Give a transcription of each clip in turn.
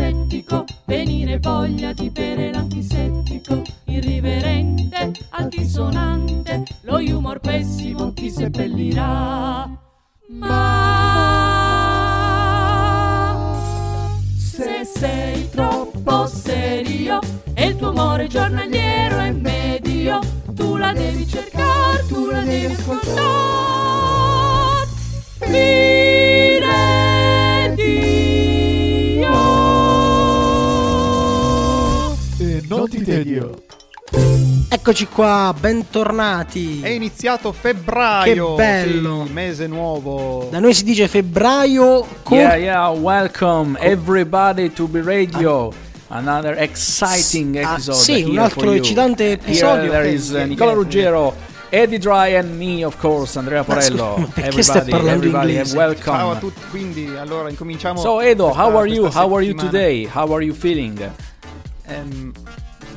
Scettico, venire voglia di bere l'antisettico, irriverente, altisonante, lo humor pessimo ti seppellirà. Ma se sei troppo serio e il tuo amore giornaliero è medio, tu la devi cercare, tu la devi ascoltare. Dire Dio. Non ti tedio. Eccoci qua, bentornati. È iniziato febbraio. Che bello. sì, mese nuovo. Da noi si dice febbraio con Yeah, yeah, welcome everybody to be radio. Another exciting Ah, episode. sì, here un altro eccitante episodio. Here there is uh, Nicola Ruggero, Eddie Dry and me, of course, Andrea Ma scusa, Porello. ma stai everybody, parlando everybody, inglese? welcome. Ciao a tutti. Quindi, allora incominciamo. So Edo, how are you? How are you today? How are you feeling? Ehm,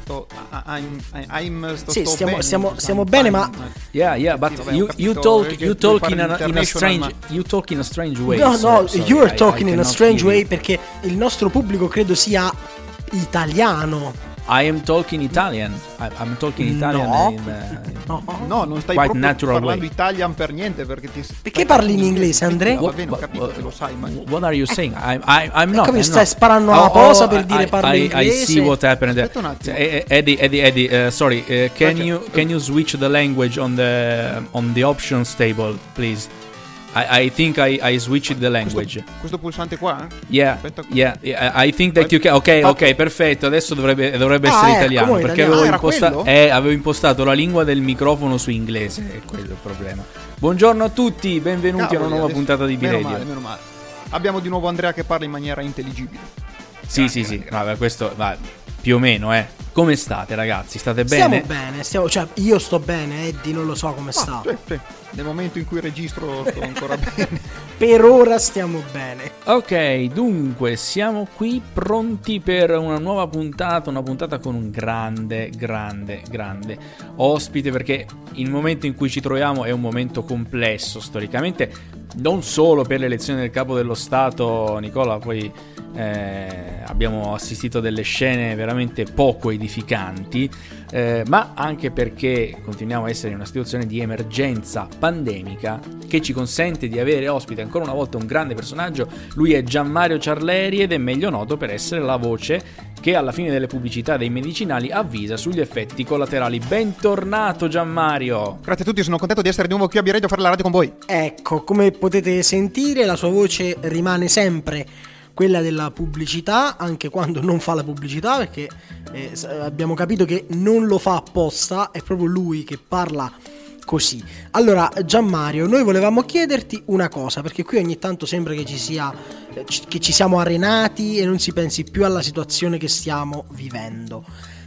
sto, I'm, I'm, sto, Sì, sto stiamo- bene, stiamo- I'm stiamo bene, ma- Yeah, yeah, but Sì, you, you talk you talk in a, in a strange you talk in a strange way. No, so- no, sorry, you're I- I in a strange way perché il nostro pubblico credo sia italiano. I am talking Italian. I, I'm talking Italian No. in, uh, No. No, non stai Quite proprio natural parlando way. Italian per niente perché ti Perché parli in inglese, Andrea? Va bene, ho capito what- lo sai, ma What are you saying? I, I, I'm not. Come I'm stai not. sparando alla posa per dire I- parlo I, I inglese? see what happened. there. Aspetta un attimo. Eh, eh, Eddie, Eddie, Eddie. uh, sorry. uh, can Faccia- you can you switch the language on the on the options table, please? I, I think I, I switched the language. questo, questo pulsante qua? Yeah, Aspetta. yeah, yeah, I think that you can. Ok, ok, perfetto. Adesso dovrebbe, dovrebbe Ah, essere ecco, italiano. Perché italiano. avevo, Ah, imposta- eh, avevo impostato la lingua del microfono su inglese. È quello il problema. Buongiorno a tutti, benvenuti a Cavoli, una nuova adesso- puntata di meno B-Radio. male, meno male. Abbiamo di nuovo Andrea che parla in maniera intelligibile. Sì, sì, sì. Vabbè, questo va più o meno, eh. Come state, ragazzi? State bene? Stiamo bene, stiamo, cioè io sto bene, Eddie non lo so come sta. Sì, sì. Nel momento in cui registro sto ancora bene. Per ora stiamo bene. Ok, dunque siamo qui pronti per una nuova puntata, una puntata con un grande, grande, grande ospite perché il momento in cui ci troviamo è un momento complesso storicamente, non solo per l'elezione del capo dello Stato, Nicola, poi eh, abbiamo assistito a delle scene veramente poco edificanti, eh, ma anche perché continuiamo a essere in una situazione di emergenza pandemica che ci consente di avere ospite ancora una volta un grande personaggio. Lui è Gianmario Ciarleri ed è meglio noto per essere la voce che alla fine delle pubblicità dei medicinali avvisa sugli effetti collaterali. Bentornato Gianmario! Grazie a tutti, sono contento di essere di nuovo qui a Bireggio a fare la radio con voi. Ecco, come potete sentire, la sua voce rimane sempre quella della pubblicità, anche quando non fa la pubblicità, perché eh, s- abbiamo capito che non lo fa apposta, è proprio lui che parla così. Allora, Gianmario, noi volevamo chiederti una cosa, perché qui ogni tanto sembra che ci sia eh, che ci siamo arenati e non si pensi più alla situazione che stiamo vivendo.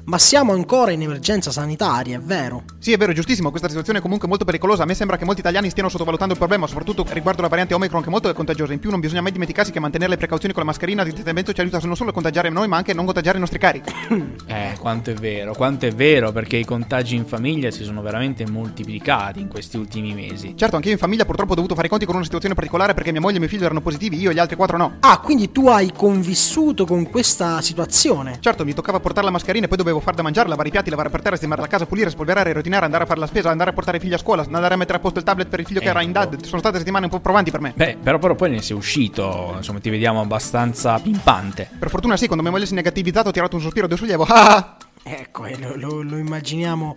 Ma siamo ancora in emergenza sanitaria, è vero? Sì, è vero, è giustissimo, questa situazione è comunque molto pericolosa. A me sembra che molti italiani stiano sottovalutando il problema, soprattutto riguardo la variante Omicron che è molto contagiosa. In più non bisogna mai dimenticarsi che mantenere le precauzioni con la mascherina di trattamento ci aiuta non solo a contagiare noi, ma anche a non contagiare i nostri cari. Eh, quanto è vero, quanto è vero, perché i contagi in famiglia si sono veramente moltiplicati in questi ultimi mesi. Certo, anche io in famiglia purtroppo ho dovuto fare i conti con una situazione particolare perché mia moglie e mio figlio erano positivi, io e gli altri quattro no. Ah, quindi tu hai convissuto con questa situazione? Certo, mi toccava portare la mascherina e poi dovevo far da mangiare, lavare i piatti, lavare per terra, sistemare la casa, pulire, spolverare, rotinare, andare a fare la spesa, andare a portare i figli a scuola, andare a mettere a posto il tablet per il figlio che era in Ecco. dad. Sono state settimane un po' provanti per me. Beh, però, però poi ne sei uscito, insomma, ti vediamo abbastanza pimpante. Per fortuna sì, quando mia moglie si è negativizzato ho tirato un sospiro di sollievo. Ah! Ecco, e lo, lo- lo immaginiamo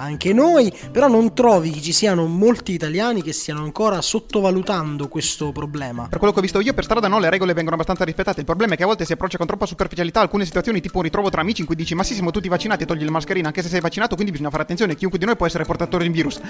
anche noi, però non trovi che ci siano molti italiani che stiano ancora sottovalutando questo problema. Per quello che ho visto io, per strada no, le regole vengono abbastanza rispettate. Il problema è che a volte si approccia con troppa superficialità alcune situazioni, tipo un ritrovo tra amici in cui dici: Ma sì, siamo tutti vaccinati, togli la mascherina, anche se sei vaccinato, quindi bisogna fare attenzione. Chiunque di noi può essere portatore di virus.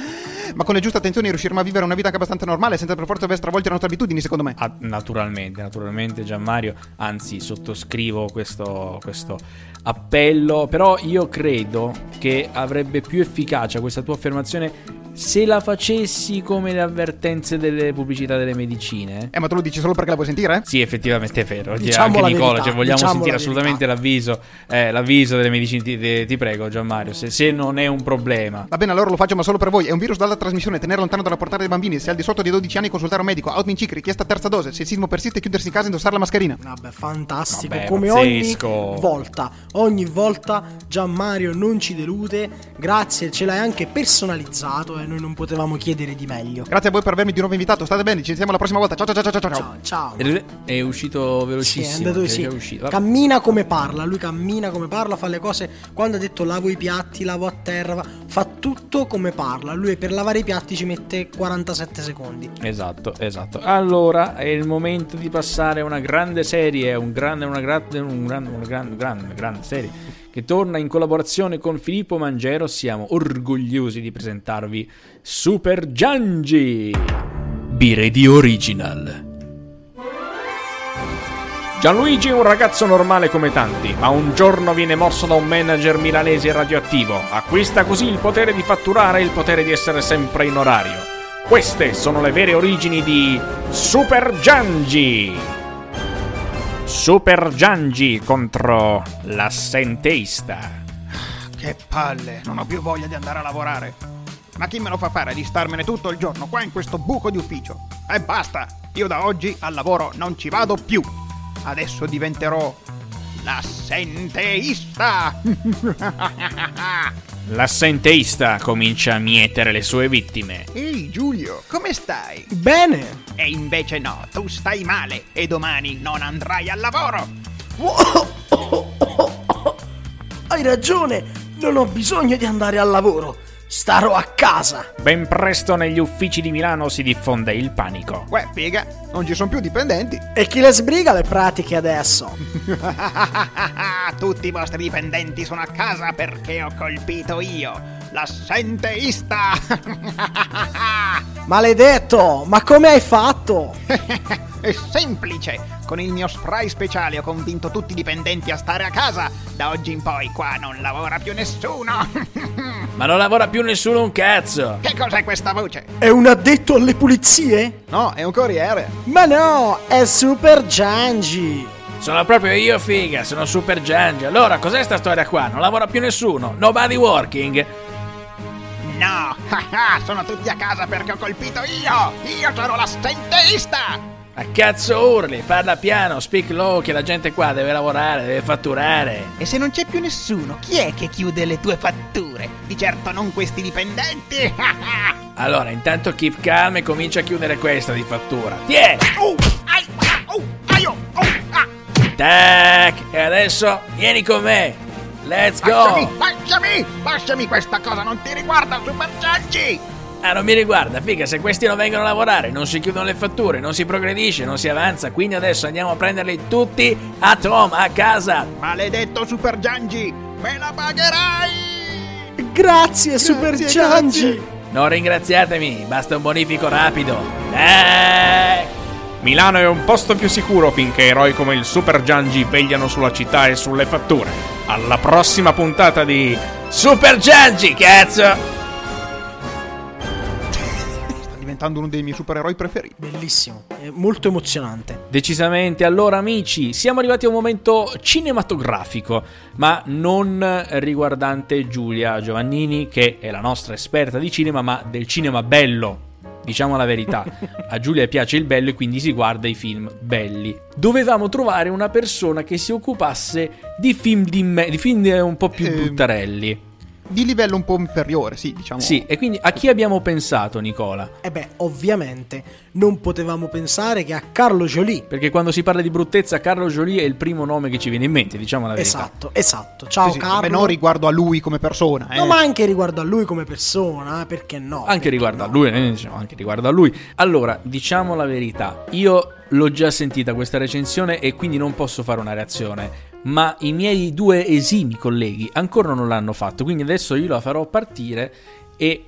Ma con le giuste attenzioni riusciremo a vivere una vita anche abbastanza normale, senza per forza dover stravolgere le nostre abitudini, secondo me. Ah, naturalmente, naturalmente Gianmario, anzi sottoscrivo questo, questo appello, però io credo che avrebbe più efficacia questa tua affermazione se la facessi come le avvertenze delle pubblicità delle medicine. Eh, ma tu lo dici solo perché la vuoi sentire? Sì, effettivamente è vero. Diciamo anche la Nicola, verità, cioè, vogliamo diciamo sentire la assolutamente l'avviso, eh, l'avviso delle medicine. Ti, ti- ti prego, Gianmario, se, se non è un problema. Va bene, allora lo faccio, ma solo per voi. È un virus dalla trasmissione, tenere lontano dalla portata dei bambini. Se al di sotto dei 12 anni consultare un medico. Outmincic, richiesta terza dose. Se il sismo persiste, chiudersi in casa e indossare la mascherina. Vabbè, fantastico. Vabbè, Come pazzesco. ogni volta, ogni volta Gianmario non ci delude. Grazie, ce l'hai anche personalizzato e noi non potevamo chiedere di meglio. Grazie a voi per avermi di nuovo invitato. State bene, ci sentiamo la prossima volta. Ciao ciao ciao ciao ciao. Ciao, ciao. È uscito Sì, velocissimo. è andato cioè, sì. è uscito. Cammina come parla, lui cammina come parla, fa le cose. Quando ha detto lavo i piatti, lavo a terra, fa- fa tutto come parla. Lui per lavare i piatti ci mette 47 secondi. Esatto, esatto. Allora è il momento di passare a una grande serie, un grande, una grande, un grande, una grande, grande, grande serie che torna in collaborazione con Filippo Mangero. Siamo orgogliosi di presentarvi Super Giangi B-Radio Original. Gianluigi è un ragazzo normale come tanti, ma un giorno viene morso da un manager milanese radioattivo. Acquista così il potere di fatturare e il potere di essere sempre in orario. Queste sono le vere origini di Super Giangi. Super Giangi contro l'assenteista. Che palle, non ho più voglia di andare a lavorare. Ma chi me lo fa fare di starmene tutto il giorno qua in questo buco di ufficio? E basta, io da oggi al lavoro non ci vado più. Adesso diventerò l'assenteista. L'assenteista comincia a mietere le sue vittime. Ehi Giulio, come stai? Bene. E invece no, tu stai male e domani non andrai al lavoro. Hai ragione, non ho bisogno di andare al lavoro. Starò a casa. Ben presto negli uffici di Milano si diffonde il panico. Uè, figa, non ci sono più dipendenti. E chi le sbriga le pratiche adesso? Tutti i vostri dipendenti sono a casa perché ho colpito io, l'assenteista. Maledetto, ma come hai fatto? È semplice, con il mio spray speciale ho convinto tutti i dipendenti a stare a casa. Da oggi in poi qua non lavora più nessuno. Ma non lavora più nessuno un cazzo. che cos'è questa voce? È un addetto alle pulizie? No, è un corriere. Ma no, è Super Giangi. Sono proprio io, figa, sono Super Giangi. Allora, cos'è sta storia qua? Non lavora più nessuno. Nobody working. No, sono tutti a casa perché ho colpito io. Io sono l'assenteista. A cazzo urli, parla piano, speak low, che la gente qua deve lavorare, deve fatturare. E se non c'è più nessuno, chi è che chiude le tue fatture? Di certo non questi dipendenti. Allora, intanto keep calm e comincia a chiudere questa di fattura. Tiè! oh, ai, ah, oh, ai, oh, oh, ah. Tac! E adesso vieni con me. Let's Lasciami, go! lasciami, lasciami questa cosa, non ti riguarda, Super Giangi! Ah, non mi riguarda, figa, se questi non vengono a lavorare, non si chiudono le fatture, non si progredisce, non si avanza, quindi adesso andiamo a prenderli tutti a Tom, a casa. Maledetto Super Giangi, me la pagherai! Grazie, Super Grazie, Giangi. grazie. Non ringraziatemi, basta un bonifico rapido. Eh! Milano è un posto più sicuro finché eroi come il Super Giangi vegliano sulla città e sulle fatture. Alla prossima puntata di Super Giangi, cazzo! Sta diventando uno dei miei supereroi preferiti. Bellissimo, è molto emozionante. Decisamente, allora amici, siamo arrivati a un momento cinematografico, ma non riguardante Giulia Giovannini, che è la nostra esperta di cinema, ma del cinema bello. Diciamo la verità, a Giulia piace il bello e quindi si guarda i film belli. Dovevamo trovare una persona che si occupasse di film, di me- di film un po' più Ehm, bruttarelli. Di livello un po' inferiore, sì, diciamo. Sì, e quindi a chi abbiamo pensato, Nicola? E beh, ovviamente non potevamo pensare che a Carlo Jolie. Perché quando si parla di bruttezza, Carlo Jolie è il primo nome che ci viene in mente, diciamo la verità. Esatto, esatto. Ciao Sì, sì, Carlo. beh, non riguardo a lui come persona, eh. No, ma anche riguardo a lui come persona, eh, perché no? Anche Perché riguardo a no? lui, eh, diciamo, anche riguardo a lui. Allora, diciamo la verità, io l'ho già sentita questa recensione e quindi non posso fare una reazione. Ma i miei due esimi colleghi ancora non l'hanno fatto, quindi adesso io la farò partire e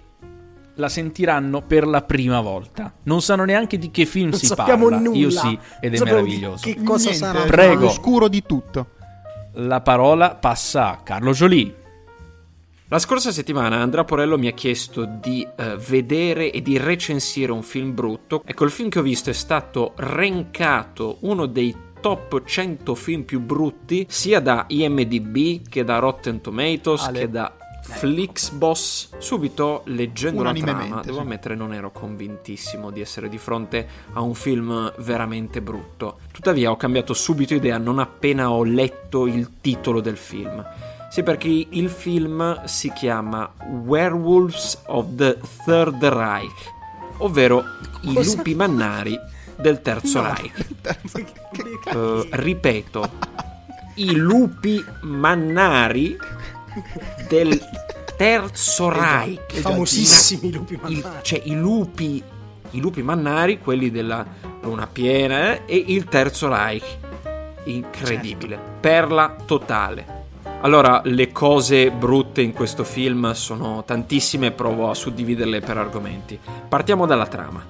la sentiranno per la prima volta. Non sanno neanche di che film Non si parla. nulla. Io sì, ed è Non sappiamo meraviglioso. Che cosa Niente, sarà? Prego. Oscuro di tutto. La parola passa a Carlo Jolie. La scorsa settimana Andrea Porello mi ha chiesto di eh, vedere e di recensire un film brutto. Ecco, il film che ho visto è stato rankato uno dei top 100 film più brutti sia da IMDb che da Rotten Tomatoes Ale. che da Flixboss. Subito leggendo la trama devo ammettere non ero convintissimo di essere di fronte a un film veramente brutto. Tuttavia ho cambiato subito idea non appena ho letto il titolo del film. Sì, perché il film si chiama Werewolves of the Third Reich, ovvero i Cosa? lupi mannari del Terzo Reich. Eh, ripeto, i lupi mannari del Terzo Reich. Famosissimi lupi Il- mannari. cioè i lupi, i lupi mannari, quelli della luna piena, eh, e il Terzo Reich. Incredibile, perla totale. Allora, le cose brutte in questo film sono tantissime, provo a suddividerle per argomenti. Partiamo dalla trama.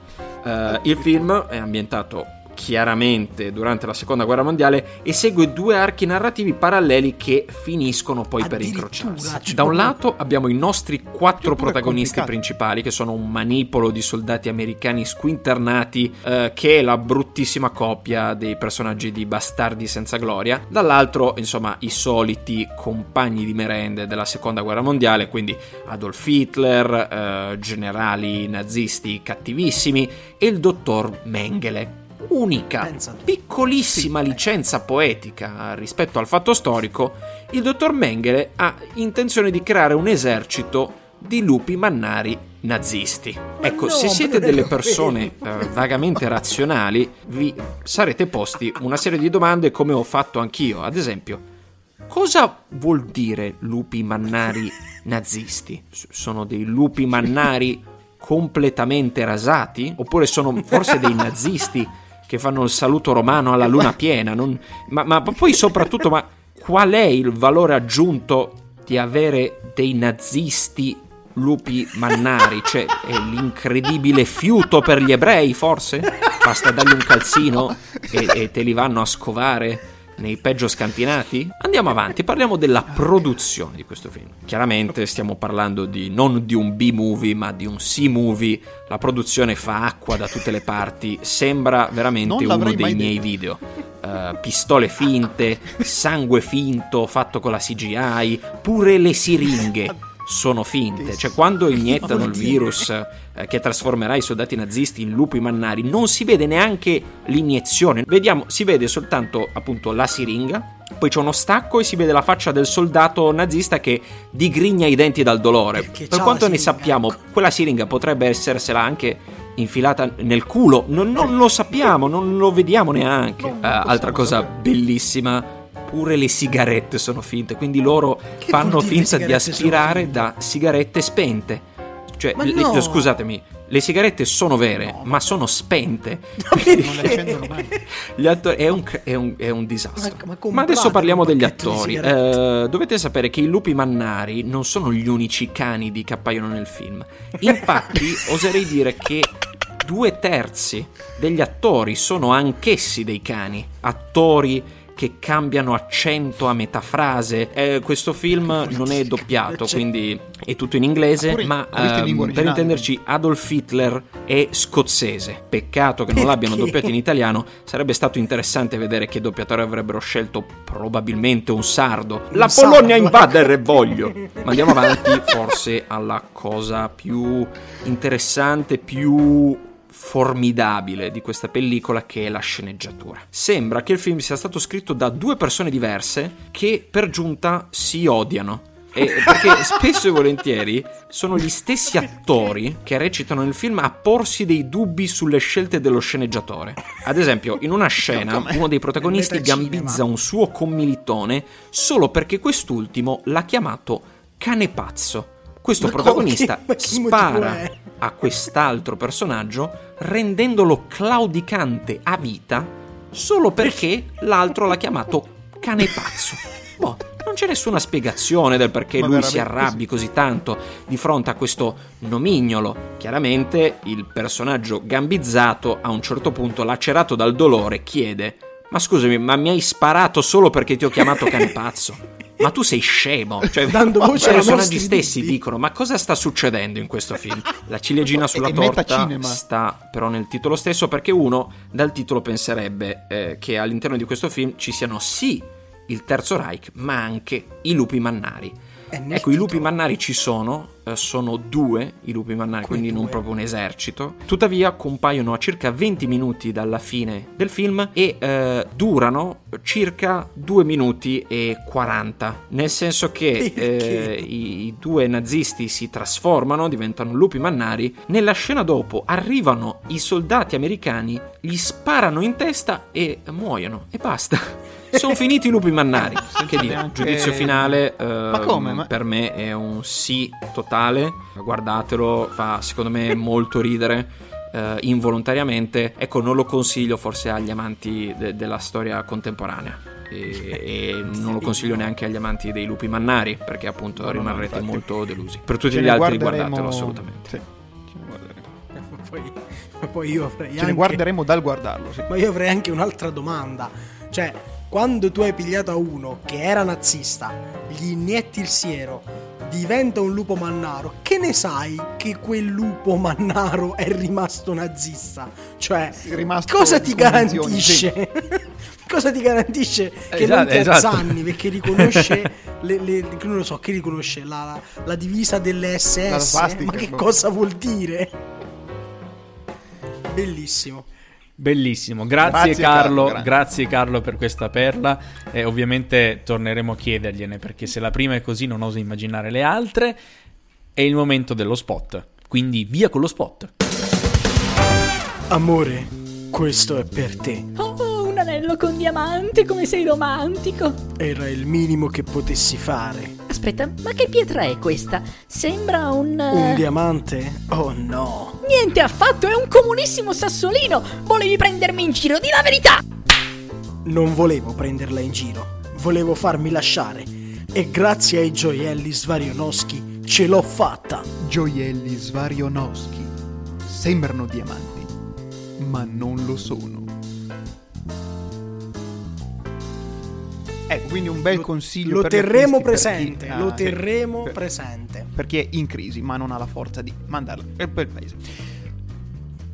Eh, il film è ambientato chiaramente durante la seconda guerra mondiale e segue due archi narrativi paralleli che finiscono poi per incrociarsi. Da un lato abbiamo i nostri quattro protagonisti principali che sono un manipolo di soldati americani squinternati eh, che è la bruttissima coppia dei personaggi di Bastardi senza gloria. Dall'altro, insomma, i soliti compagni di merende della seconda guerra mondiale, quindi Adolf Hitler, eh, generali nazisti cattivissimi e il dottor Mengele. Unica, piccolissima licenza poetica rispetto al fatto storico, il dottor Mengele ha intenzione di creare un esercito di lupi mannari nazisti. ecco, se siete delle persone eh, vagamente razionali, vi sarete posti una serie di domande come ho fatto anch'io. Ad esempio, cosa vuol dire lupi mannari nazisti? Sono dei lupi mannari completamente rasati? Oppure sono forse dei nazisti che fanno il saluto romano alla luna piena? Non- ma, ma poi soprattutto, ma qual è il valore aggiunto di avere dei nazisti lupi mannari? Cioè, è l'incredibile fiuto per gli ebrei, forse? Basta dargli un calzino e, e te li vanno a scovare nei peggio scantinati? Andiamo avanti, parliamo della produzione di questo film. Chiaramente stiamo parlando di non di un B-movie, ma di un C-movie. La produzione fa acqua da tutte le parti, sembra veramente uno dei miei detto. video. Eh, pistole finte, sangue finto fatto con la CGI, pure le siringhe sono finte. Cioè, quando iniettano il virus eh, che trasformerà i soldati nazisti in lupi mannari, non si vede neanche l'iniezione. Vediamo, si vede soltanto appunto la siringa. Poi c'è uno stacco e si vede la faccia del soldato nazista che digrigna i denti dal dolore. Perché per quanto ne sappiamo, quella siringa potrebbe essersela anche infilata nel culo. Non, non lo sappiamo, non lo vediamo neanche. Eh, altra cosa bellissima. Pure le sigarette sono finte, quindi loro Che fanno finta di aspirare da sigarette spente. Cioè, Ma le- no! scusatemi, le sigarette sono vere, ma sono spente. Non le accendono mai. Attori- è, un, è un- è un disastro. Ma- Ma, ma adesso parliamo degli attori. Eh, dovete sapere che i lupi mannari non sono gli unici cani che appaiono nel film. Infatti, oserei dire che due terzi degli attori sono anch'essi dei cani. Attori che cambiano accento a metà frase. Eh, questo film non è doppiato, quindi è tutto in inglese, Ah, pure- ma in ehm, per intenderci Adolf Hitler è scozzese. Peccato che non l'abbiano doppiato in italiano. Sarebbe stato interessante vedere che doppiatore avrebbero scelto probabilmente un sardo. La sardo. Polonia invadere voglio. Ma andiamo avanti forse alla cosa più interessante, più formidabile di questa pellicola che è la sceneggiatura. Sembra che il film sia stato scritto da due persone diverse che per giunta si odiano. E perché spesso e volentieri sono gli stessi attori che recitano nel film a porsi dei dubbi sulle scelte dello sceneggiatore. Ad esempio, in una scena, uno dei protagonisti gambizza un suo commilitone solo perché quest'ultimo l'ha chiamato cane pazzo. Questo protagonista spara? A quest'altro personaggio rendendolo claudicante a vita solo perché l'altro l'ha chiamato cane pazzo. Boh, non c'è nessuna spiegazione del perché Ma lui si arrabbi così tanto di fronte a questo nomignolo. Chiaramente il personaggio gambizzato a un certo punto, lacerato dal dolore, chiede: Ma scusami, ma mi hai sparato solo perché ti ho chiamato cane pazzo? Ma tu sei scemo. Cioè, Dando voce i ai personaggi stessi dubbi. dicono: Ma cosa sta succedendo in questo film? La ciliegina sulla È torta metacinema. sta però nel titolo stesso, perché uno dal titolo penserebbe eh, che all'interno di questo film ci siano sì il Terzo Reich, ma anche i lupi mannari. Ecco, i lupi titolo- mannari ci sono, sono due i lupi mannari, Come quindi non proprio un esercito. Tuttavia compaiono a circa 20 minuti dalla fine del film e eh, durano circa 2 minuti e 40. Nel senso che eh, i, i due nazisti si trasformano, diventano lupi mannari. Nella scena dopo arrivano i soldati americani, gli sparano in testa e muoiono. E basta. Sono finiti i lupi mannari. Che dire, giudizio finale. eh, Ma come? Ma- Per me è un sì totale. Guardatelo, fa secondo me molto ridere. eh, involontariamente, ecco, non lo consiglio forse agli amanti de- della storia contemporanea. E, e non lo consiglio neanche agli amanti dei lupi mannari, perché appunto No, no, no, rimarrete infatti. molto delusi. Per tutti Ce gli altri, guarderemo- guardatelo assolutamente. Sì, ce ne guarderemo. Poi, ma poi io avrei Ce anche... ne guarderemo dal guardarlo, sì. Ma io avrei anche un'altra domanda. Cioè, quando tu hai pigliato a uno che era nazista, gli inietti il siero, diventa un lupo mannaro, che ne sai che quel lupo mannaro è rimasto nazista? Cioè, rimasto cosa ti garantisce? cosa ti garantisce che Esatto, non ti esatto. azzanni perché riconosce le, le- non lo so che riconosce la, la- la divisa delle SS ma che boh. cosa vuol dire bellissimo Bellissimo, grazie, Grazie, Carlo, Carlo, grazie. grazie Carlo per questa perla e ovviamente torneremo a chiedergliene perché se la prima è così non oso immaginare le altre. È il momento dello spot, quindi via con lo spot. Amore, questo è per te. Oh, un anello con diamante, come sei romantico. Era il minimo che potessi fare. Aspetta, ma che pietra è questa? Sembra un... eh, Un diamante? Oh no. Niente affatto, è un comunissimo sassolino. Volevi prendermi in giro, di la verità. Non volevo prenderla in giro. Volevo farmi lasciare. E grazie ai gioielli Svarionoschi ce l'ho fatta. Gioielli Svarionoschi sembrano diamanti, ma non lo sono. Ecco, quindi un bel consiglio Lo terremo presente. chi- lo ah, sì. terremo Per- presente. per chi è in crisi, ma non ha la forza di mandarla per il paese.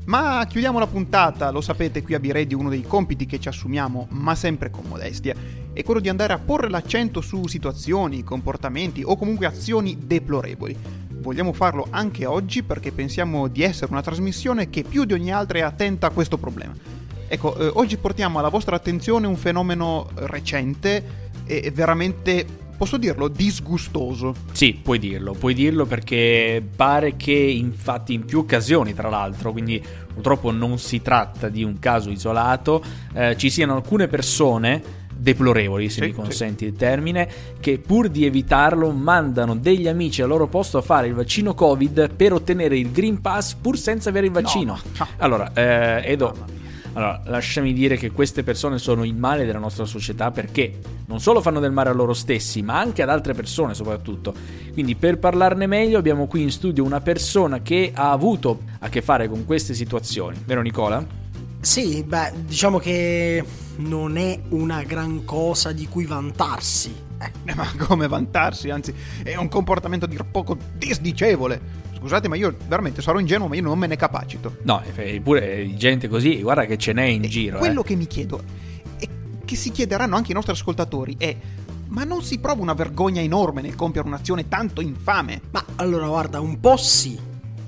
Ma chiudiamo la puntata, lo sapete, qui a B-Radio uno dei compiti che ci assumiamo, ma sempre con modestia, è quello di andare a porre l'accento su situazioni, comportamenti o comunque azioni deplorevoli. Vogliamo farlo anche oggi perché pensiamo di essere una trasmissione che più di ogni altra è attenta a questo problema. Ecco, eh, oggi portiamo alla vostra attenzione un fenomeno recente e veramente, posso dirlo, disgustoso. Sì, puoi dirlo, puoi dirlo perché pare che infatti in più occasioni, tra l'altro, quindi purtroppo non si tratta di un caso isolato, eh, ci siano alcune persone deplorevoli, se Sì, mi sì. consenti il termine, che pur di evitarlo mandano degli amici al loro posto a fare il vaccino Covid per ottenere il Green Pass pur senza avere il vaccino. ma- Allora, eh, Edo, allora, lasciami dire che queste persone sono il male della nostra società perché non solo fanno del male a loro stessi, ma anche ad altre persone soprattutto. Quindi per parlarne meglio abbiamo qui in studio una persona che ha avuto a che fare con queste situazioni. Vero Nicola? Sì, beh, diciamo che non è una gran cosa di cui vantarsi. Eh, Ma come vantarsi, anzi, è un comportamento a dir poco disdicevole. Scusate, ma io veramente sarò ingenuo, ma io non me ne capacito. No, eppure gente così, guarda che ce n'è in E giro. quello eh. che mi chiedo, e che si chiederanno anche i nostri ascoltatori, è: ma non si prova una vergogna enorme nel compiere un'azione tanto infame? Ma allora, guarda, un po' sì,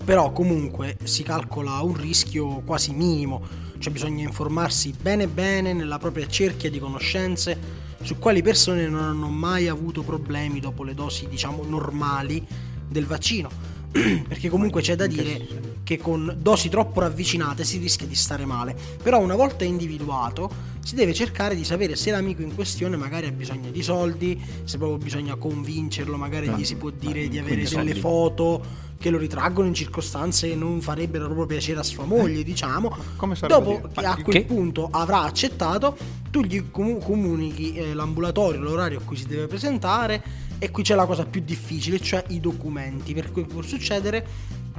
però comunque si calcola un rischio quasi minimo, cioè bisogna informarsi bene bene nella propria cerchia di conoscenze su quali persone non hanno mai avuto problemi dopo le dosi, diciamo, normali del vaccino. Perché comunque c'è da dire che con dosi troppo ravvicinate si rischia di stare male. Però una volta individuato si deve cercare di sapere se l'amico in questione magari ha bisogno di soldi, se proprio bisogna convincerlo, magari gli si può dire di avere delle foto che lo ritraggono in circostanze che non farebbero proprio piacere a sua moglie, diciamo. come sarebbe Dopo che a quel che- punto avrà accettato, tu gli comu- comunichi eh, l'ambulatorio, l'orario a cui si deve presentare e qui c'è la cosa più difficile, cioè i documenti, per cui può succedere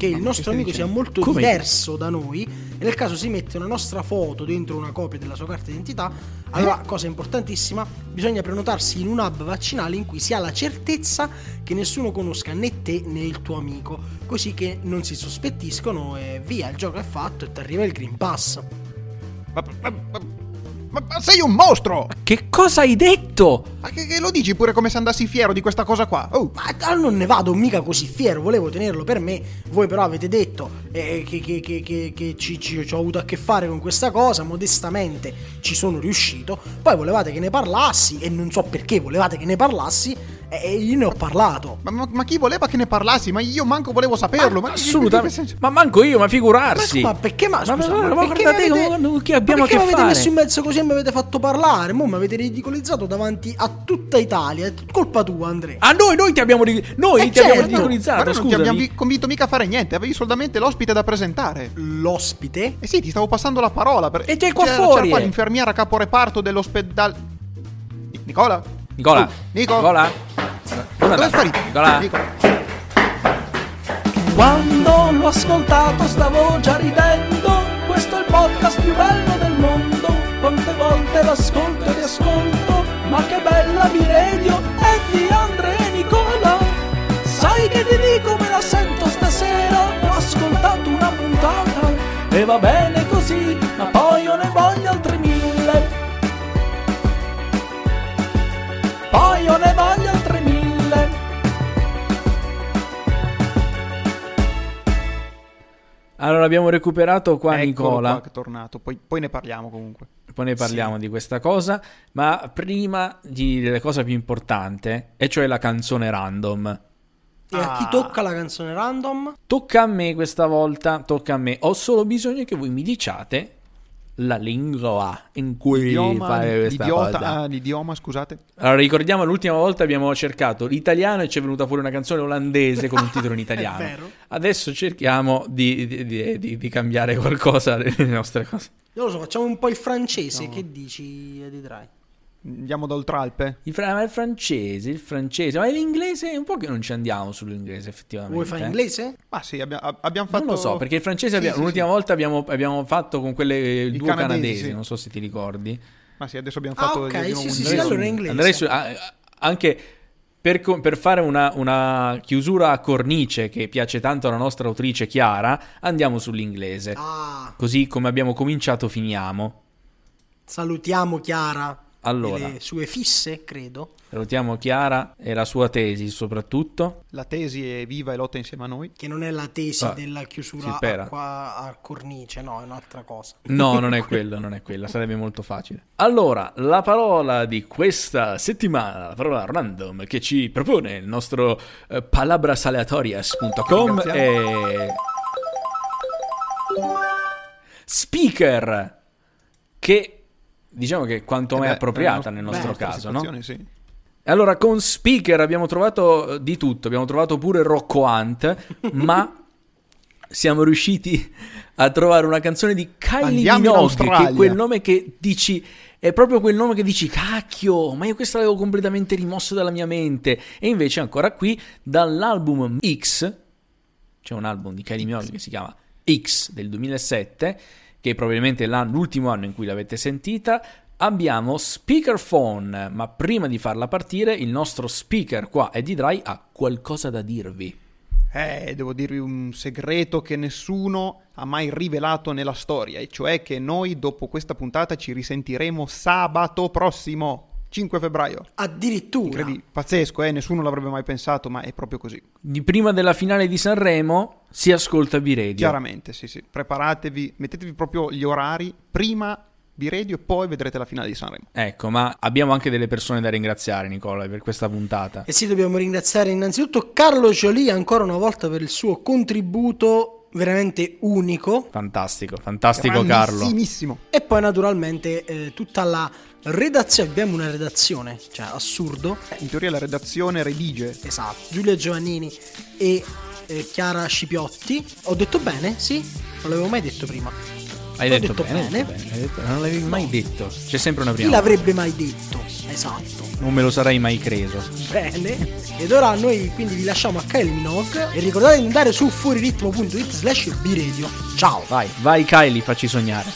che il nostro amico sia dicendo? molto Come? diverso da noi e nel caso si mette una nostra foto dentro una copia della sua carta d'identità, allora cosa importantissima, bisogna prenotarsi in un hub vaccinale in cui si ha la certezza che nessuno conosca né te né il tuo amico, così che non si sospettiscono e via, il gioco è fatto e ti arriva il Green Pass. Ma, ma- ma- ma- ma sei un mostro! Che cosa hai detto? Ma che, che lo dici pure come se andassi fiero di questa cosa qua? Oh, Ma non ne vado mica così fiero, volevo tenerlo per me. Voi però avete detto eh, che, che- che- che- che ci, ci- ci ho avuto a che fare con questa cosa, modestamente ci sono riuscito. Poi volevate che ne parlassi e non so perché volevate che ne parlassi e io ne ho parlato. ma, ma- ma chi voleva che ne parlassi? Ma io manco volevo saperlo. Ma, Assolutamente. Ma manco io, ma figurarsi. Ma, ma perché ma, Ma- scusa, ma- ma ma perché guardate avete- chi abbiamo ma perché a che mi avete fare? messo in mezzo così e mi avete fatto parlare? Mo mi avete ridicolizzato davanti a tutta Italia. È colpa tua, Andrea. A noi, noi ti abbiamo, ri- noi Eh, ti abbiamo certo. Ma ridicolizzato. noi non ti abbiamo convinto mica a fare niente. Avevi solamente l'ospite da presentare. L'ospite Eh sì, ti stavo passando la parola. Per... E c'è qua c'era- fuori, C'era qua eh. l'infermiera caporeparto dell'ospedale. Ni- Nicola? Nicola. Oh, Nico? Nicola. Dove è sparito? Nicola. Nicola. Quando l'ho ascoltato stavo già ridendo Questo è il podcast più bello del mondo Quante volte l'ascolto e riascolto Ma che bella B-Radio è di Andrea e Nicola Sai che ti dico me la sento stasera Ho ascoltato una puntata E va bene Allora abbiamo recuperato qua Eccolo Nicola. qua che è tornato. Poi, poi ne parliamo comunque. Poi ne parliamo di questa cosa. Ma prima di della cosa più importante, e cioè la canzone random. E a chi Ah. tocca la canzone random? Tocca a me questa volta, tocca a me. Ho solo bisogno che voi mi diciate la lingua in cui L'idioma, fare questa l'idiota, cosa. ah, l'idioma, scusate. Allora, ricordiamo l'ultima volta abbiamo cercato l'italiano e ci è venuta fuori una canzone olandese con un titolo in italiano. Adesso cerchiamo di, di- di- di- di cambiare qualcosa nelle nostre cose. Non lo so, facciamo un po' il francese. Che dici, Eddie Dry? Andiamo da Oltralpe. Il, fra- ma il francese, il francese, ma l'inglese è un po' che non ci andiamo sull'inglese effettivamente. Vuoi fare eh. inglese? Ma sì, abbia- ab- abbiamo fatto... Non lo so, perché il francese Sì, abbiamo- sì, l'ultima sì. volta abbiamo, abbiamo fatto con quelle il I duo canadesi, canadese, sì. non so se ti ricordi. Ma sì, adesso abbiamo Ah, fatto... ok, di nuovo sì, un sì, sì, allora è inglese. Andrei su- ah, anche per, co- per fare una, una chiusura a cornice che piace tanto alla nostra autrice Chiara, andiamo sull'inglese. Ah, Così come abbiamo cominciato, finiamo. salutiamo Chiara. Allora. Le sue fisse, credo. Salutiamo Chiara e la sua tesi soprattutto. La tesi è viva e lotta insieme a noi. Che non è la tesi Ah, della si chiusura spera. a, qua- a cornice, no, è un'altra cosa. No, non è quello, non è quella, sarebbe molto facile. Allora, la parola di questa settimana, la parola random che ci propone il nostro eh, palabrasaleatorias.com è speaker che diciamo che quanto mai Eh beh, appropriata nel nostro nostra caso, no? sì. Allora, con speaker abbiamo trovato eh, di tutto, abbiamo trovato pure Rocco Hunt, ma siamo riusciti a trovare una canzone di Kylie Andiamo in Minogue, che è quel nome che dici è proprio quel nome che dici cacchio, ma io questo l'avevo completamente rimosso dalla mia mente e invece ancora qui dall'album X, c'è un album di Kylie Minogue che si chiama X del 2007, che è probabilmente l'anno- l'ultimo anno in cui l'avete sentita. Abbiamo speakerphone, ma prima di farla partire, il nostro speaker qua, Eddie Dry, ha qualcosa da dirvi. Eh, devo dirvi un segreto che nessuno ha mai rivelato nella storia, e cioè che noi dopo questa puntata ci risentiremo sabato prossimo, 5 febbraio. Addirittura. Incredibile, pazzesco, eh? nessuno l'avrebbe mai pensato, ma è proprio così. Di prima della finale di Sanremo si ascolta B-Radio. Chiaramente, sì, sì. Preparatevi, mettetevi proprio gli orari prima B-Radio e poi vedrete la finale di Sanremo. Ecco, ma abbiamo anche delle persone da ringraziare, Nicola, per questa puntata. E sì, dobbiamo ringraziare innanzitutto Carlo Giolì ancora una volta per il suo contributo veramente unico. Fantastico, fantastico Carlo. E poi naturalmente eh, tutta la redazione, abbiamo una redazione, cioè assurdo. In teoria la redazione redige. Esatto, Giulia Giovannini e eh, Chiara Scipiotti. Ho detto bene? Sì? Non l'avevo mai detto prima. Hai detto, detto bene, bene. detto bene, detto- non l'avevi mai detto. C'è sempre una Chi prima. l'avrebbe mai detto? Esatto. Non me lo sarei mai creso. Bene. Ed ora noi quindi vi lasciamo a Kylie Minogue e ricordate di andare su fuoriritmo.it slash b-radio. Ciao. Vai, vai Kylie, facci sognare.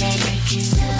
Make it